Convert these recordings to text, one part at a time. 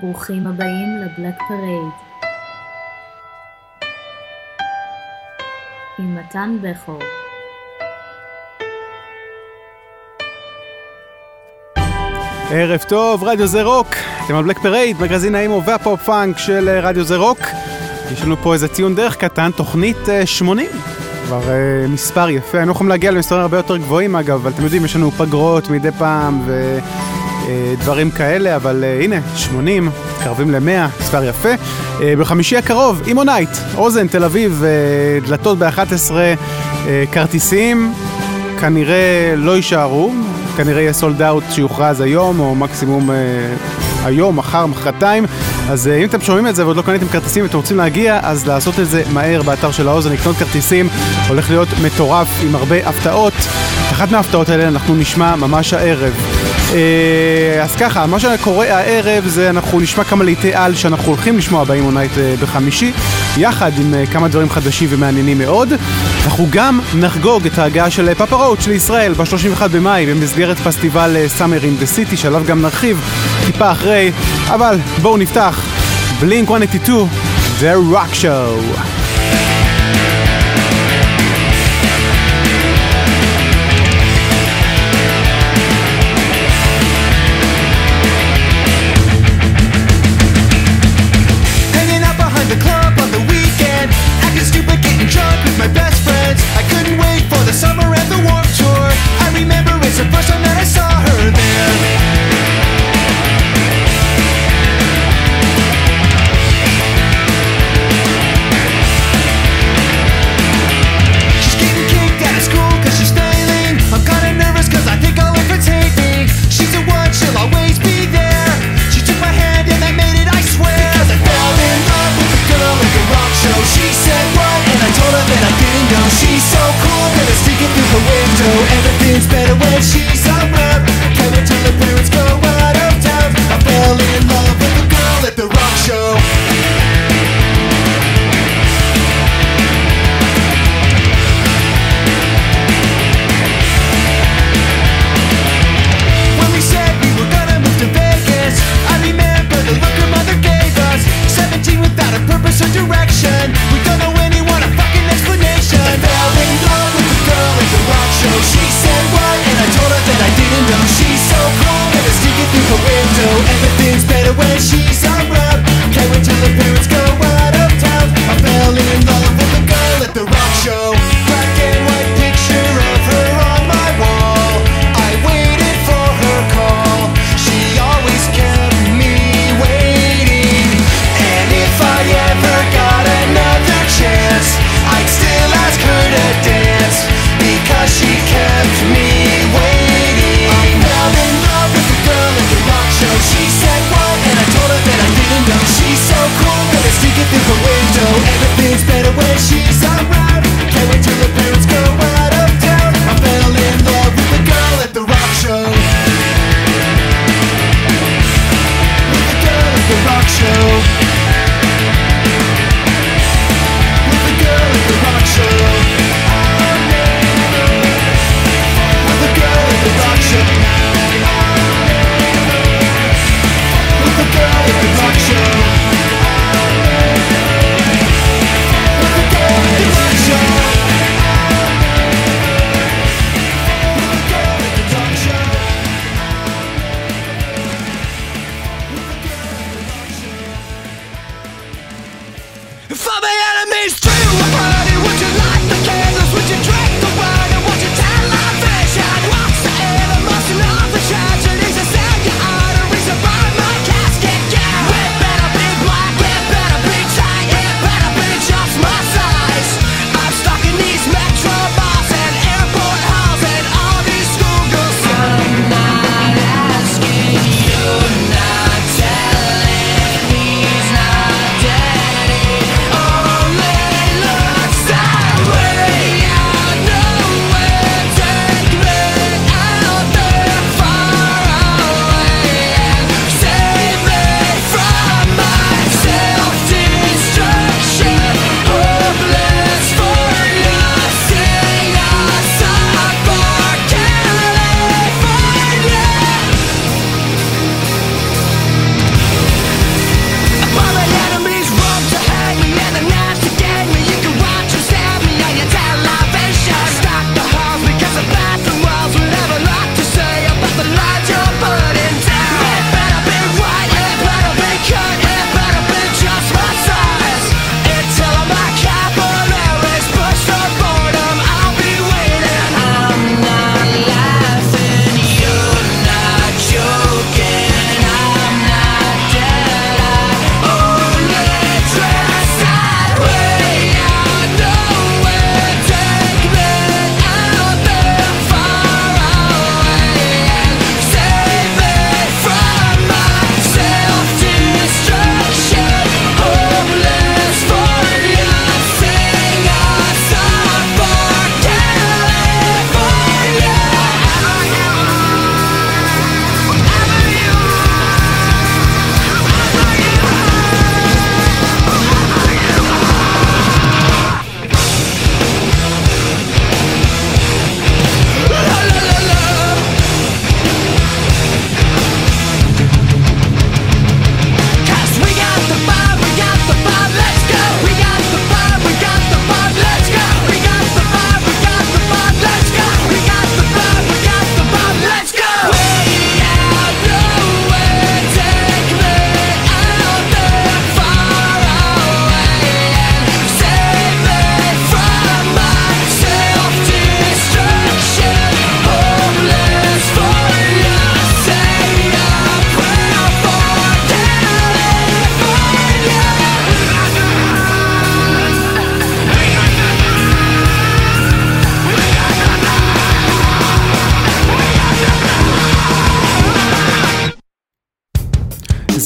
ברוכים הבאים ל Black Parade. עם מתן בכור. ערב טוב, רדיו זה רוק. אתם על Black Parade, מגזין האימו והפופ פאנק של אה, רדיו זה רוק. יש לנו פה איזה ציון דרך קטן, תוכנית 80. אה, כבר uh, מספר יפה, היינו יכולים להגיע למספרים הרבה יותר גבוהים אגב, אבל אתם יודעים, יש לנו פגרות מדי פעם ודברים uh, כאלה, אבל uh, הנה, 80, מתקרבים ל-100, מספר יפה. Uh, בחמישי הקרוב, Emo Night, אוזן, תל אביב, דלתות ב-11, uh, כרטיסים, כנראה לא יישארו, כנראה יהיה sold out שיוכרז היום, או מקסימום היום, מחר, מחרתיים. אז אם אתם שומעים את זה ועוד לא קניתם כרטיסים ואתם רוצים להגיע, אז לעשות את זה מהר באתר של האוזן, לקנות כרטיסים, הולך להיות מטורף עם הרבה הפתעות. אחת מההפתעות האלה אנחנו נשמע ממש הערב. Uh, אז ככה, מה שקורה הערב זה אנחנו נשמע כמה להיטי על שאנחנו הולכים לשמוע ב Emo Night uh, בחמישי, יחד עם uh, כמה דברים חדשים ומעניינים מאוד. אנחנו גם נחגוג את ההגעה של Papa Roach לישראל ב-31 במאי במסגרת פסטיבל Summer in the City, שעליו גם נרחיב טיפה אחרי, אבל בואו נפתח Blink 182, The Rock Show.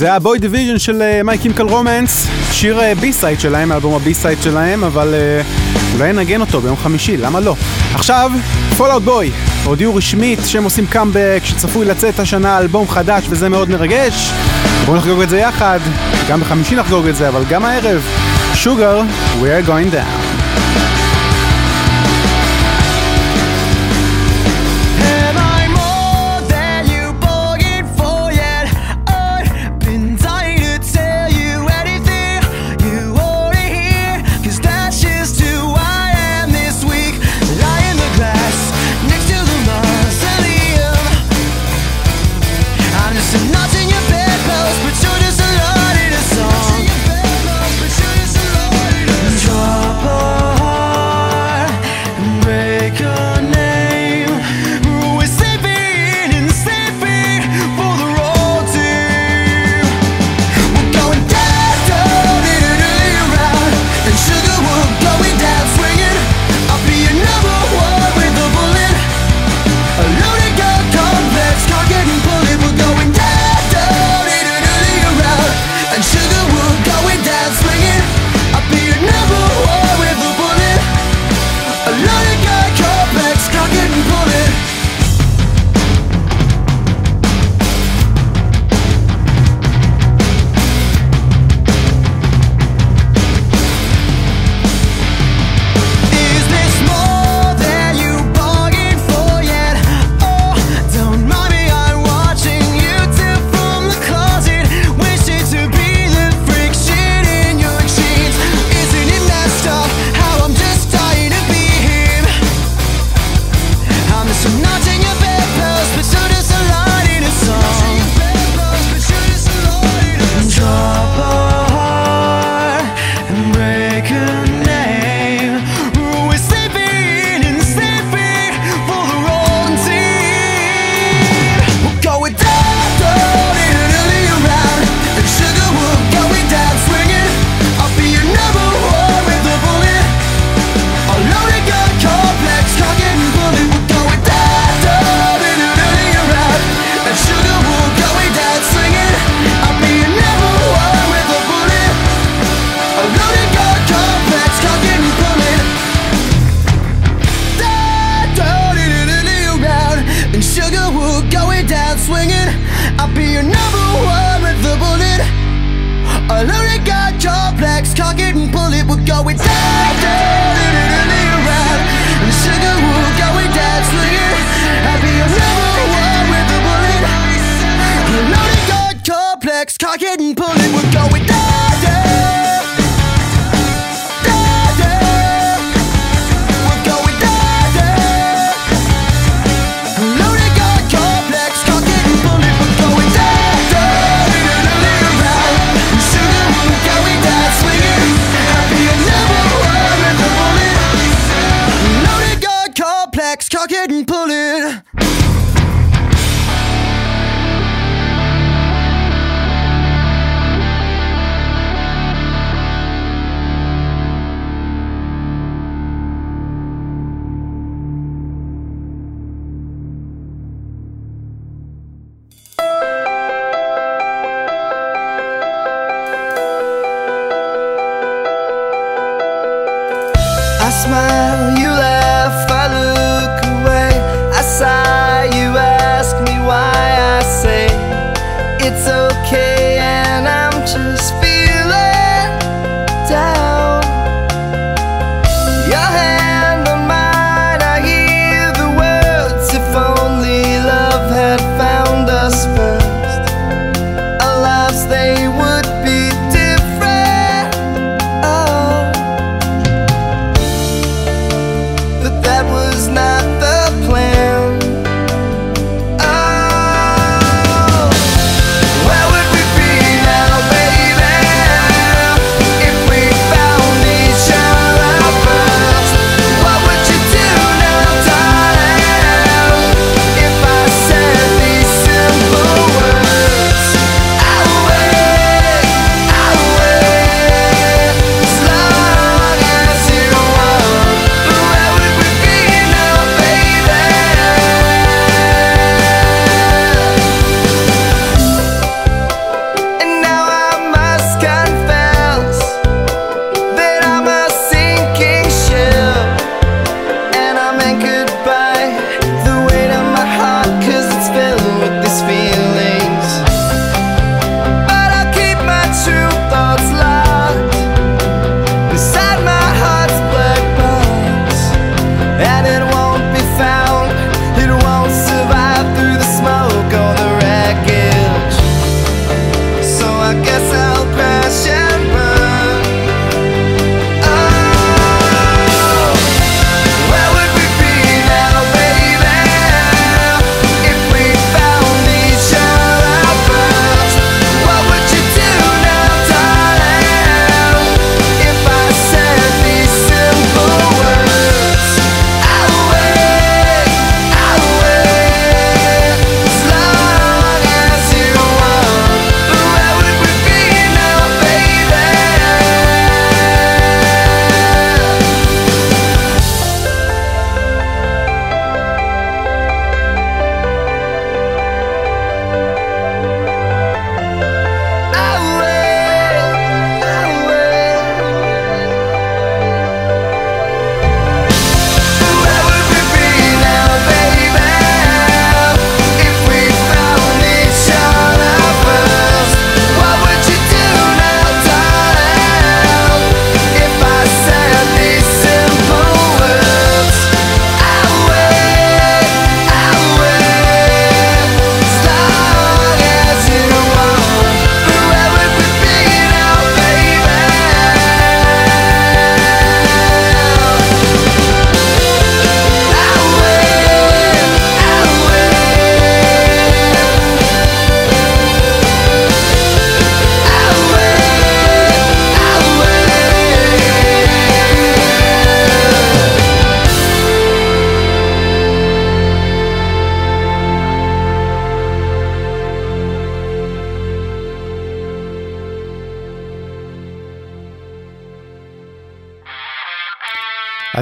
זה היה Boy Division של My Chemical Romance, שיר B-side שלהם, אלבום ה B-side שלהם, אבל uh, אולי נגן אותו ביום חמישי, למה לא? עכשיו, Fall Out Boy, הודיעו רשמית שהם עושים קאמבק, שצפוי לצאת השנה אלבום חדש וזה מאוד מרגש. בואו נחגוג את זה יחד, גם בחמישי נחגוג את זה, אבל גם הערב, Sugar, we are going down.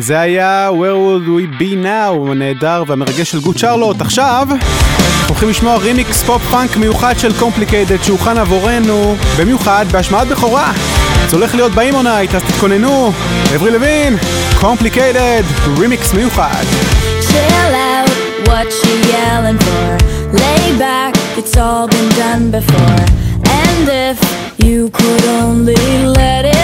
אז זה היה Where would we be now, הנהדר והמרגש של Good Charlotte. עכשיו, הולכים לשמוע רימיקס פופ פאנק מיוחד של Complicated שהוכן עבורנו, במיוחד בהשמעת בכורה. זה הולך להיות ב Emo Night, אז תתכוננו. Avril Lavigne, Complicated, רימיקס מיוחד. Chill out, what you yelling for? Lay back, it's all been done before. And if you could only let it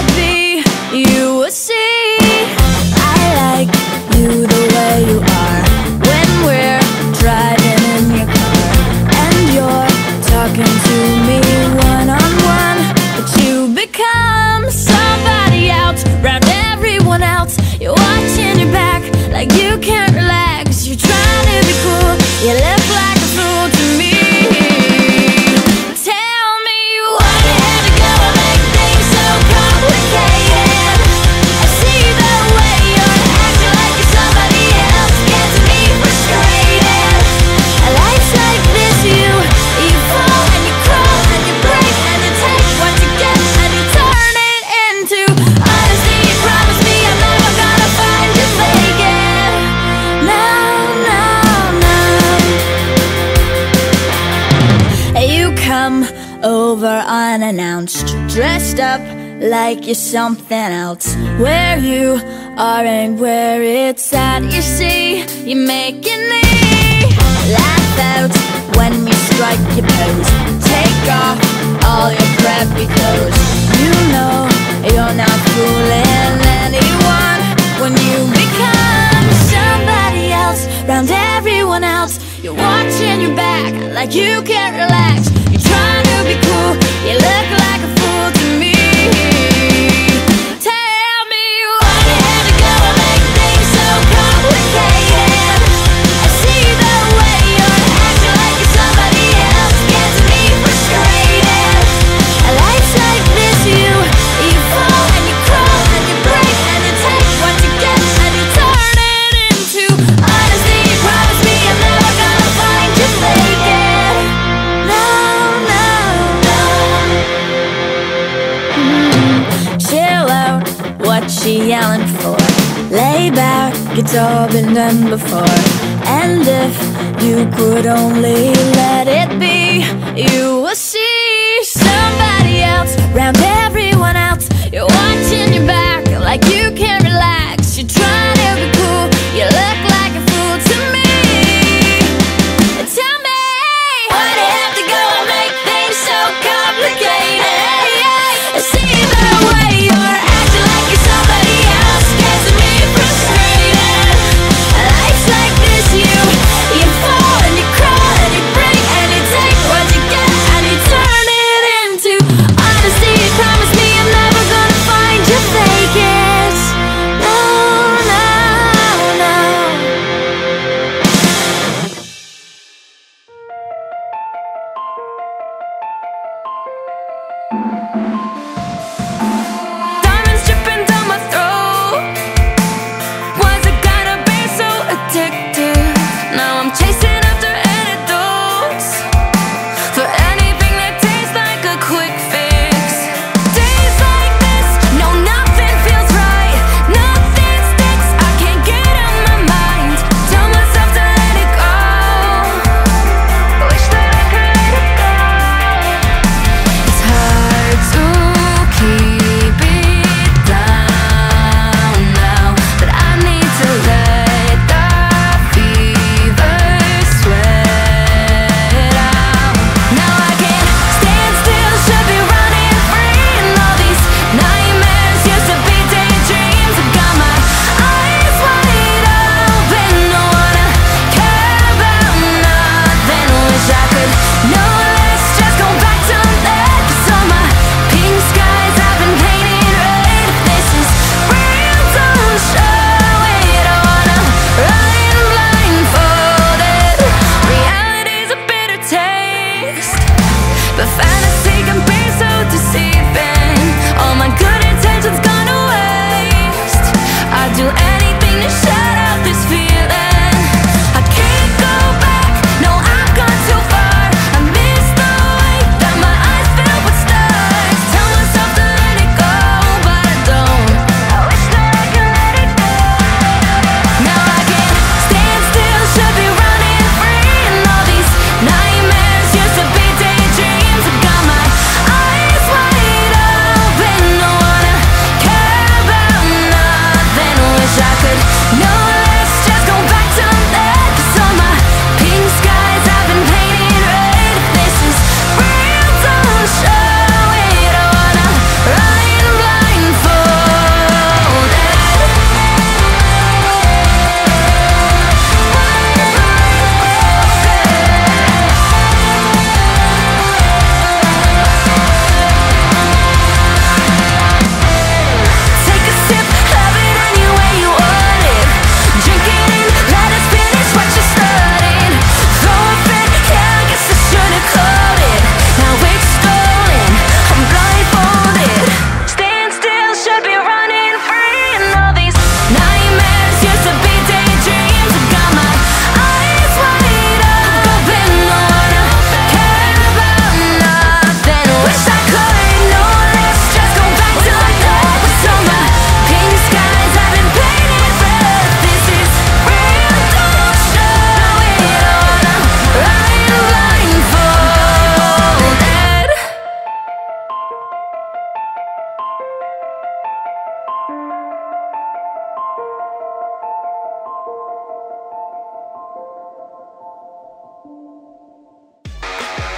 like you're something else. Where you are and where it's at, you see, you're making me laugh out when we strike your pose. Take off all your preppy clothes. You know you're not fooling anyone when you become somebody else round everyone else. You're watching your back like you can't relax. You're trying to be cool. You look like a she yelling for? Lay back, it's all been done before. And if you could only let it be, you will see somebody else round everyone else. You're watching your back like you can't relax. You're trying to be cool, you look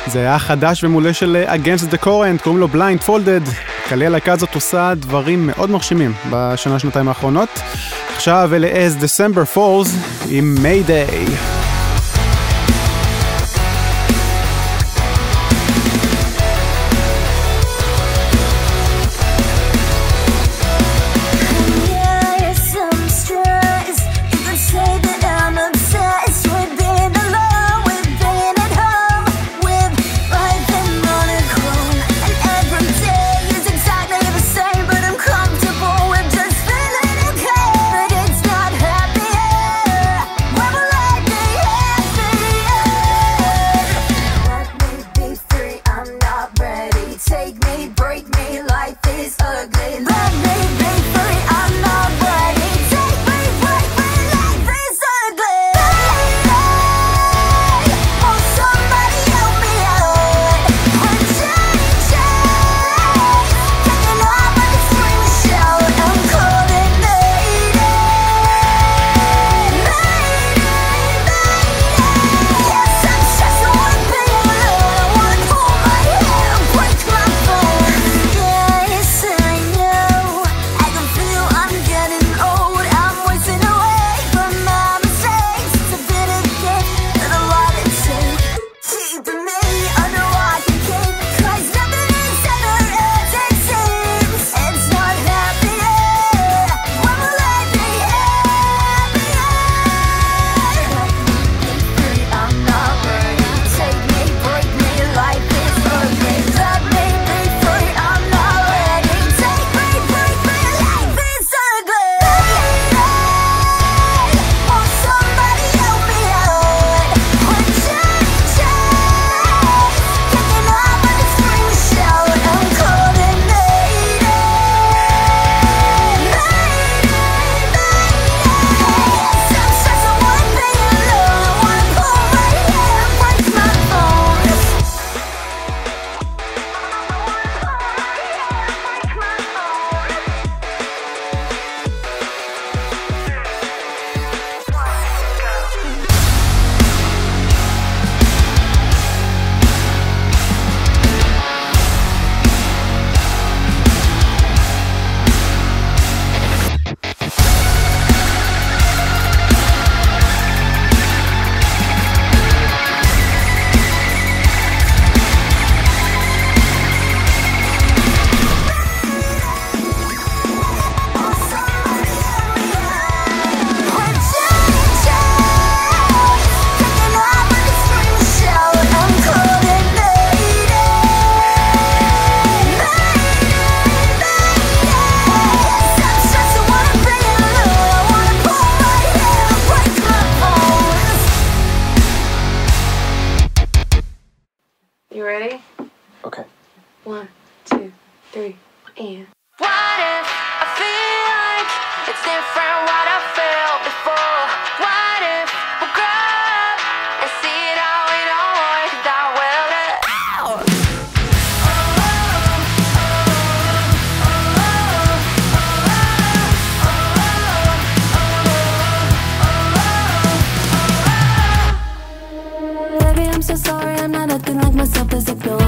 זה היה חדש ומעולה של Against the Current, קוראים לו Blind Folded. קלי הלהקה הזאת עושה דברים מאוד מרשימים בשנה-שנתיים האחרונות. עכשיו אלה as December Falls עם Mayday. You ready? Okay. One, two, three, and. What if I feel like it's different what I felt before? cause it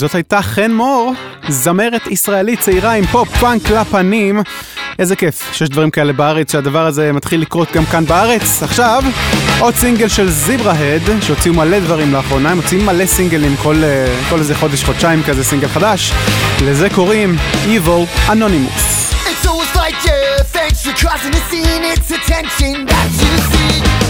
זאת הייתה חן מור, זמרת ישראלית צעירה עם פופ פאנק לפנים. איזה כיף שיש דברים כאלה בארץ, שהדבר הזה מתחיל לקרות גם כאן בארץ. עכשיו, עוד סינגל של Zebrahead, שהוציאו מלא דברים לאחרונה, הם הוציאים מלא סינגלים כל, אה, כל איזה חודש, חודשיים כזה סינגל חדש. לזה קוראים Evil Anonymous. It's always like, yeah, thanks for causing the scene, it's attention that you see.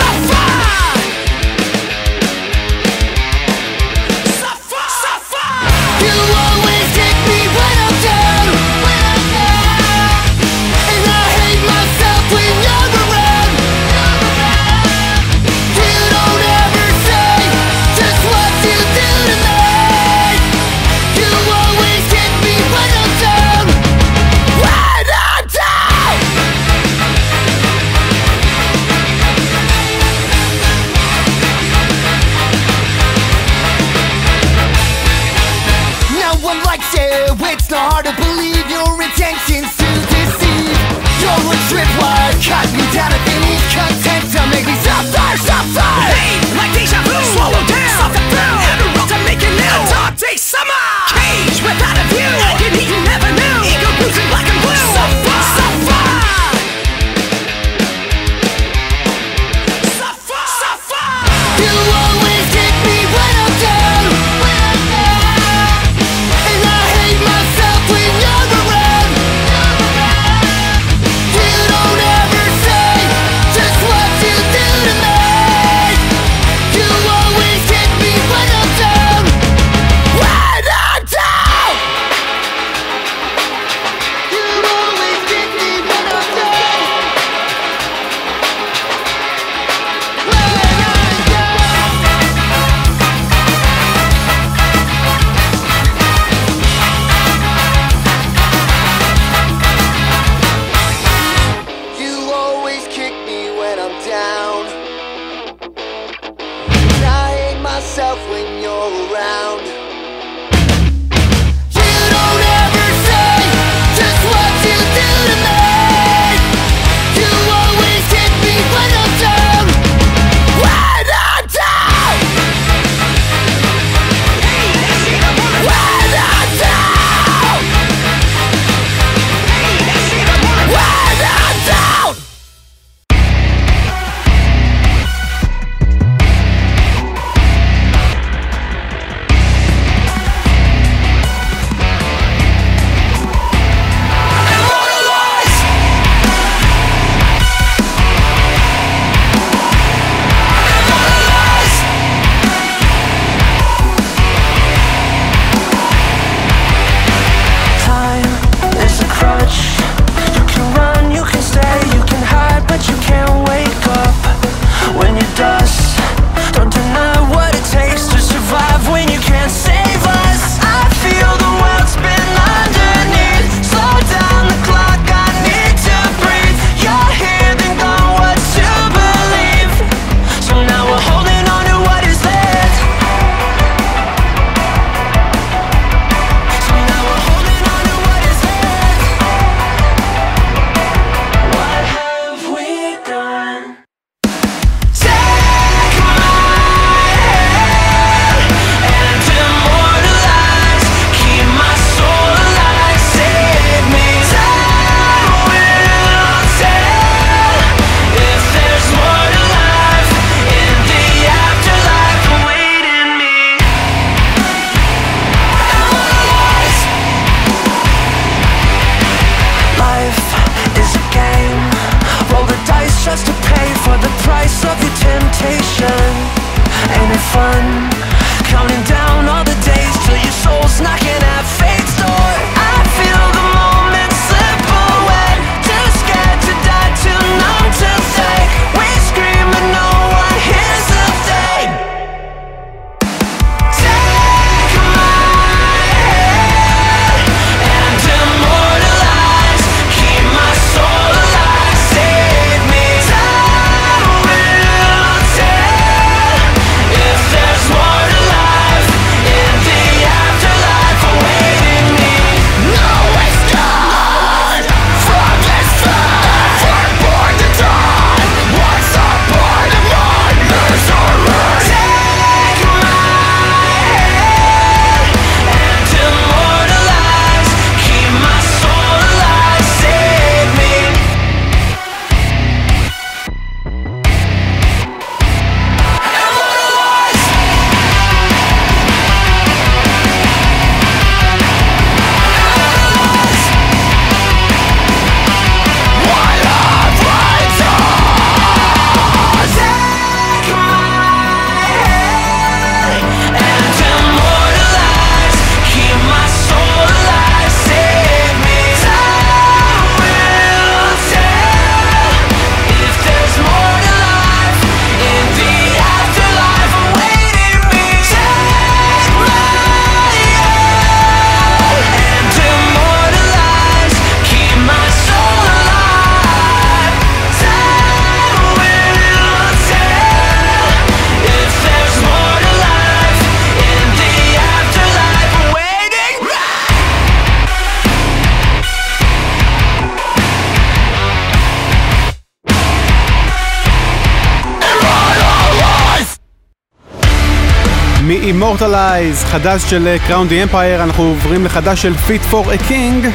מ-Immortalize, חדש של Crown the Empire, אנחנו עוברים לחדש של Fit for a King,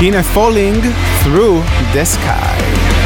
הנה Falling Through the Sky.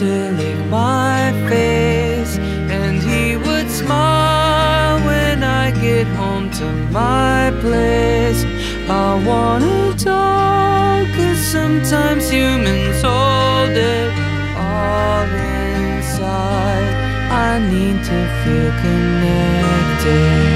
to lick my face, and he would smile when I get home to my place. I wanna talk, cause sometimes humans hold it all inside. I need to feel connected.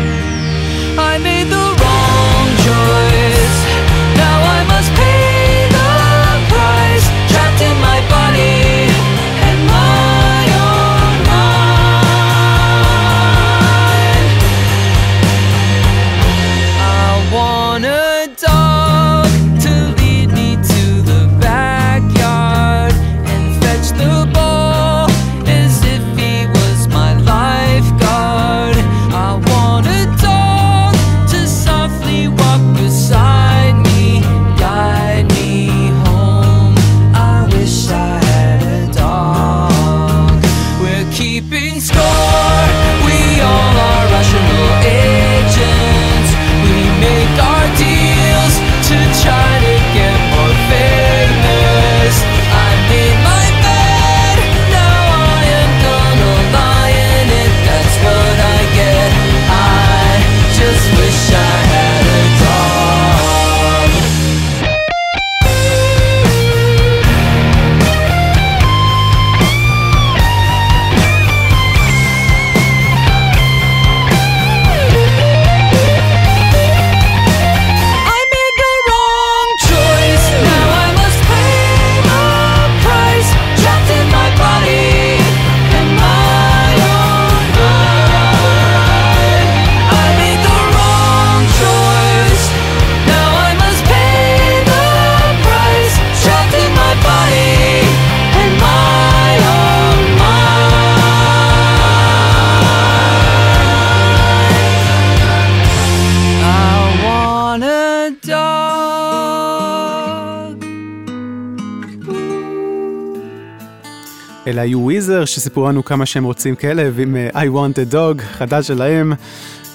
טייזר שסיפרו לנו כמה שהם רוצים כלב עם I want a dog, חדש שלהם.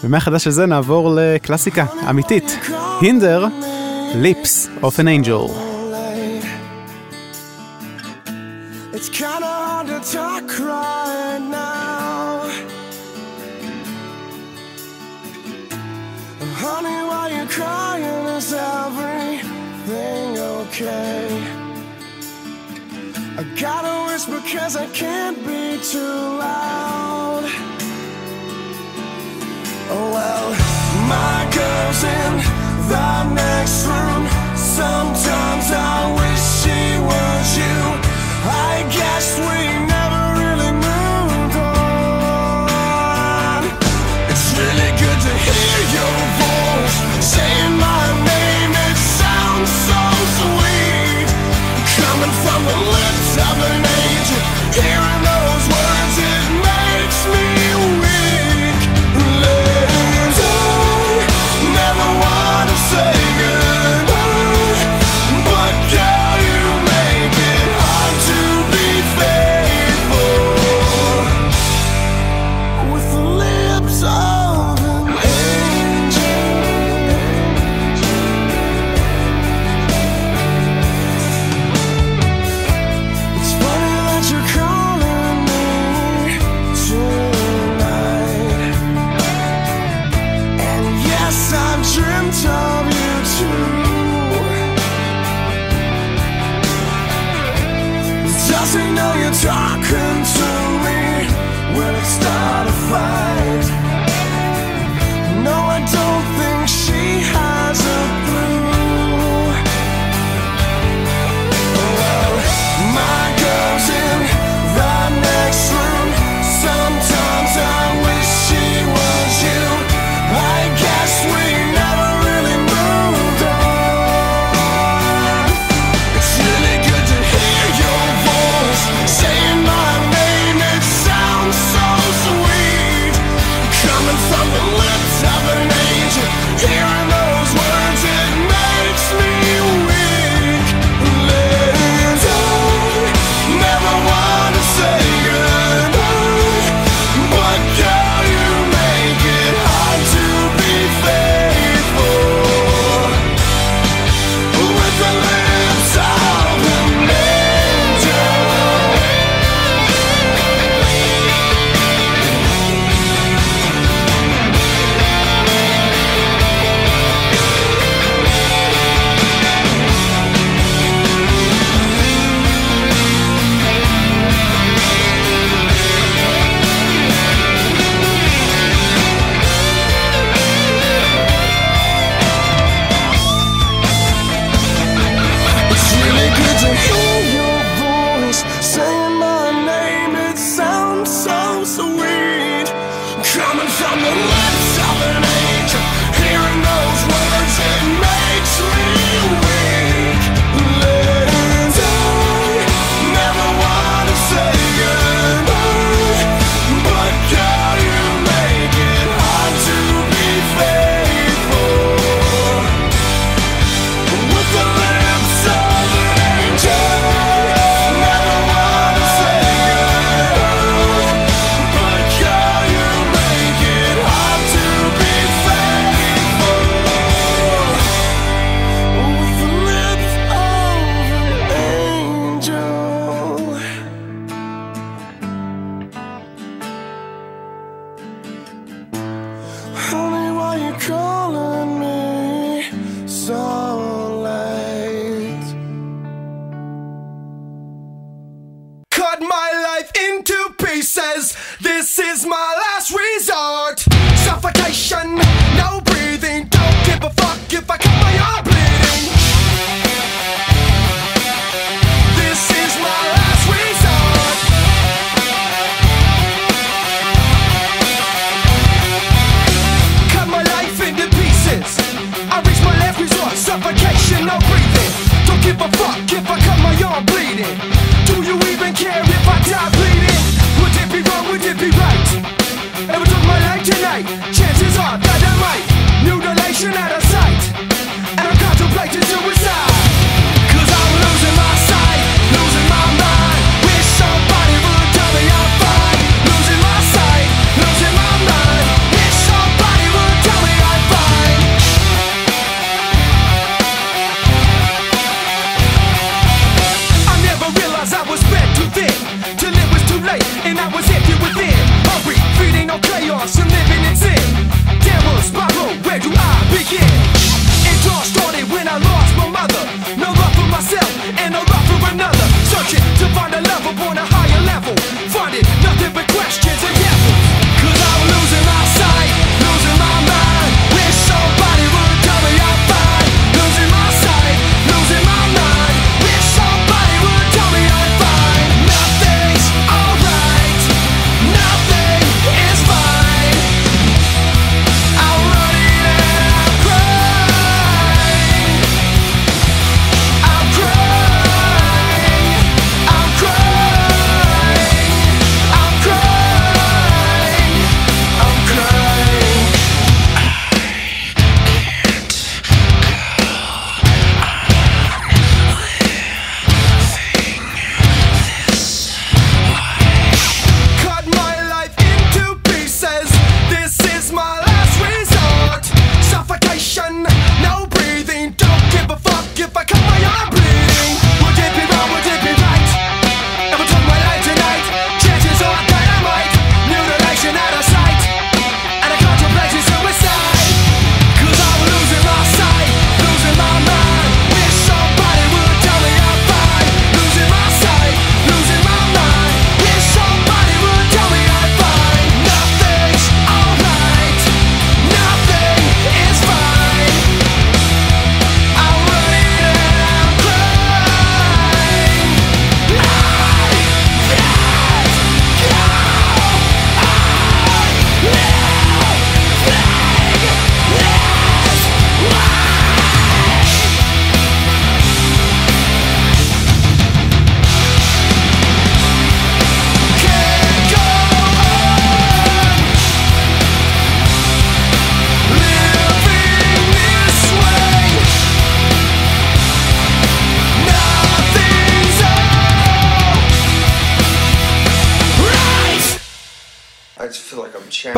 ומהחדש הזה נעבור לקלאסיקה אמיתית, הינדר, ליפס of an angel. It's kinda hard to talk right now. Honey, why you crying? Is everything okay? Gotta whisper cause I can't be too loud. Oh well, my girl's in the next room. Sometimes I wish she was you. I guess we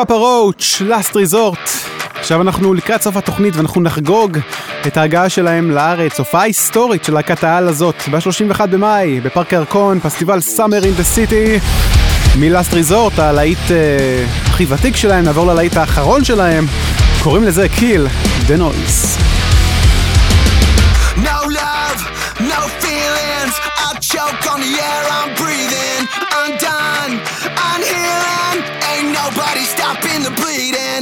Papa Roach, Last Resort. עכשיו אנחנו לקראת סוף התוכנית ואנחנו נחגוג את ההגעה שלהם לארץ, הופעה היסטורית של להקת העל הזאת, ב-31 במאי, בפארק ירקון, פסטיבל Summer in the City. מ Last Resort, הלהיט אה, הכי ותיק שלהם, נעבור ללהיט האחרון שלהם, קוראים לזה Kill, The Noise. No love, no feelings, I choke on the air I'm breathing bleeding.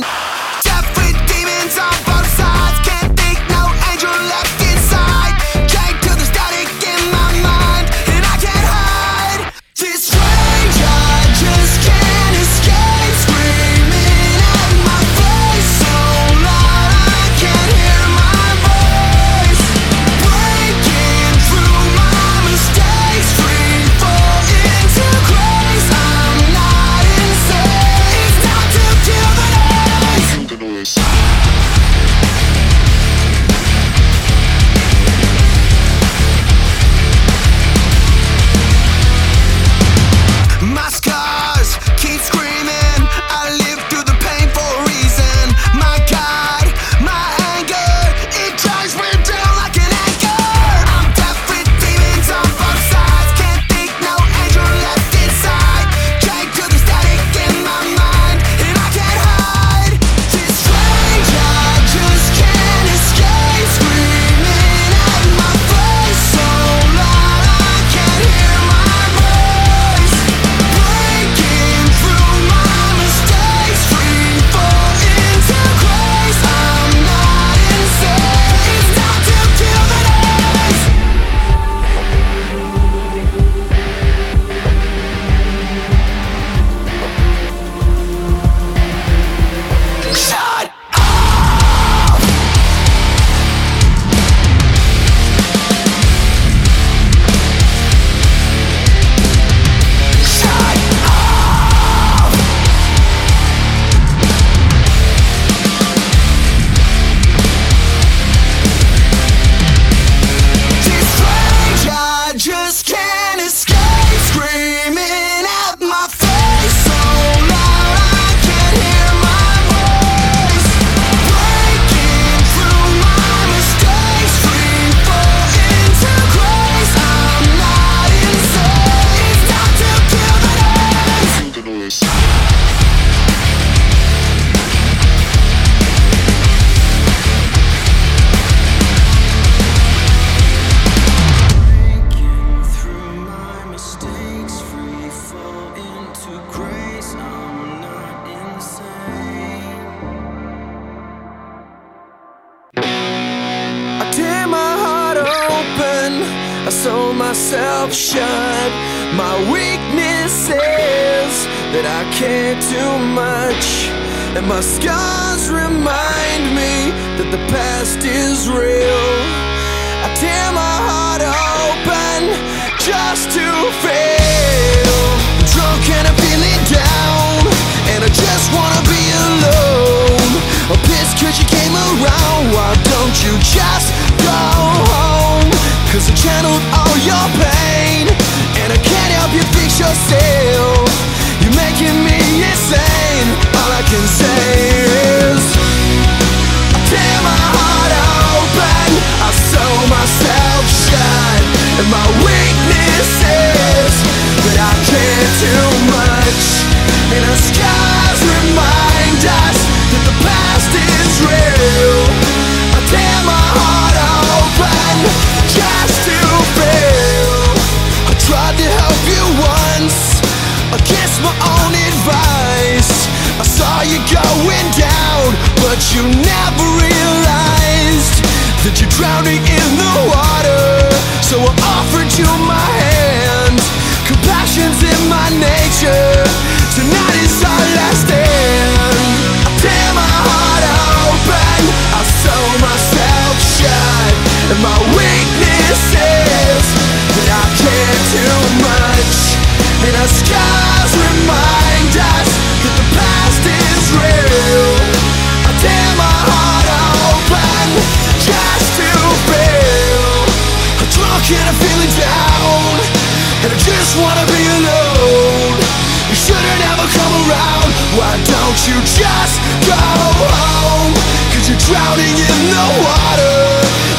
Drowning in the water.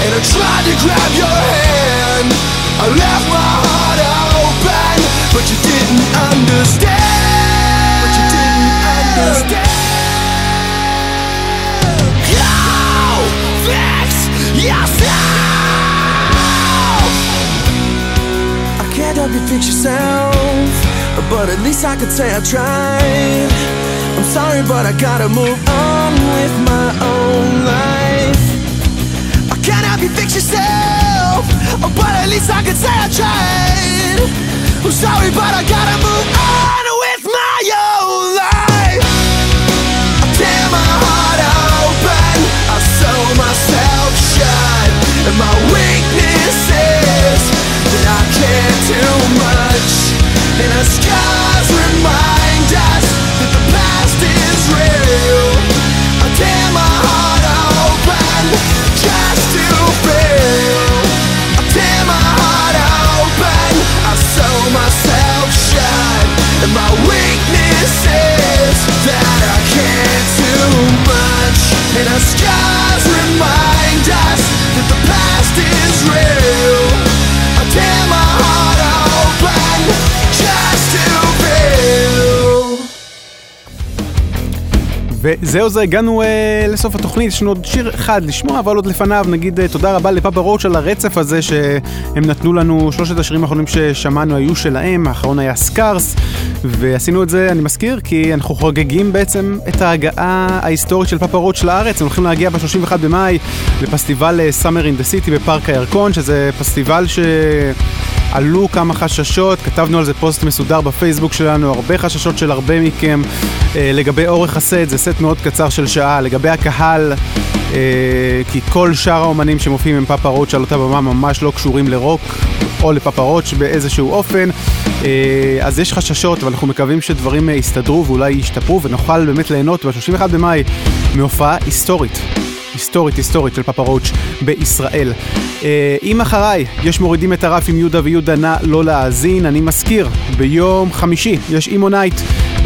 And I tried to grab your hand. I left my heart open. But you didn't understand. But you didn't understand. Go fix yourself. I can't help you fix yourself, but at least I could say I tried. I'm sorry, but I gotta move on with my own life. I can't help you fix yourself, oh, but at least I could say I tried. I'm sorry, but I gotta move on with my own life. I tear my heart open, I sew myself shut, and my weakness is that I care too much, and our scars וזהו זה, הגענו אה, לסוף התוכנית, יש לנו עוד שיר אחד לשמוע, אבל עוד לפניו נגיד אה, תודה רבה ל Papa Roach על הרצף הזה שהם נתנו לנו, שלושת השירים האחרונים ששמענו היו שלהם, האחרון היה Scars, ועשינו את זה, אני מזכיר, כי אנחנו חוגגים בעצם את ההגעה ההיסטורית של Papa Roach לארץ, הם הולכים להגיע ב-31 במאי לפסטיבל Summer in the City בפארק הירקון, שזה פסטיבל ש... עלו כמה חששות, כתבנו על זה פוסט מסודר בפייסבוק שלנו, הרבה חששות של הרבה מכם אה, לגבי אורך הסט, זה סט מאוד קצר של שעה, לגבי הקהל, אה, כי כל שאר האומנים שמופיעים עם פאפה רוץ' על אותה במה ממש לא קשורים לרוק או לפאפה רוץ' באיזשהו אופן, אה, אז יש חששות, אבל אנחנו מקווים שדברים אה, יסתדרו ואולי ישתפרו ונוכל באמת ליהנות. ב-31 במאי מהופעה היסטורית. היסטורית היסטורית של פאפה רוץ' בישראל. אה, אם אחריי יש מורידים את הרף עם יהודה ויהודה נא לא להאזין, אני מזכיר, ביום חמישי יש Emo Night,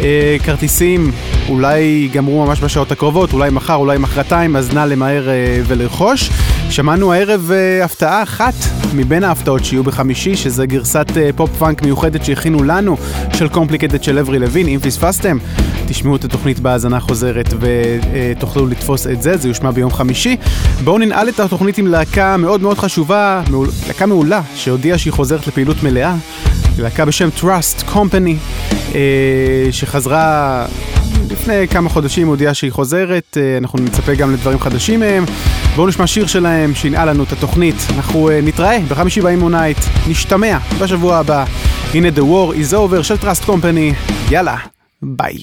אה, כרטיסים אולי ייגמרו ממש בשעות הקרובות, אולי מחר, אולי מחרתיים, אז נא למהר אה, ולרכוש. שמענו הערב אה, הפתעה אחת מבין ההפתעות שיהיו בחמישי, שזה גרסת אה, פופ פאנק מיוחדת שהכינו לנו של Complicated של Avril Lavigne, אם פספסתם. תשמעו את התוכנית בהאזנה חוזרת ותוכלו לתפוס את זה, זה יושמע ביום חמישי. בואו ננעל את התוכנית עם להקה מאוד מאוד חשובה, מעול, להקה מעולה, שהודיעה שהיא חוזרת לפעילות מלאה. להקה בשם Trust Company, אה, שחזרה לפני כמה חודשים הודיעה שהיא חוזרת, אה, אנחנו נצפה גם לדברים חדשים מהם. בואו נשמע שיר שלהם שינעה לנו את התוכנית. אנחנו אה, נתראה בחמישי באים מונייט, נשתמע בשבוע הבא. הנה The War is over של Trust Company, יאללה, ביי.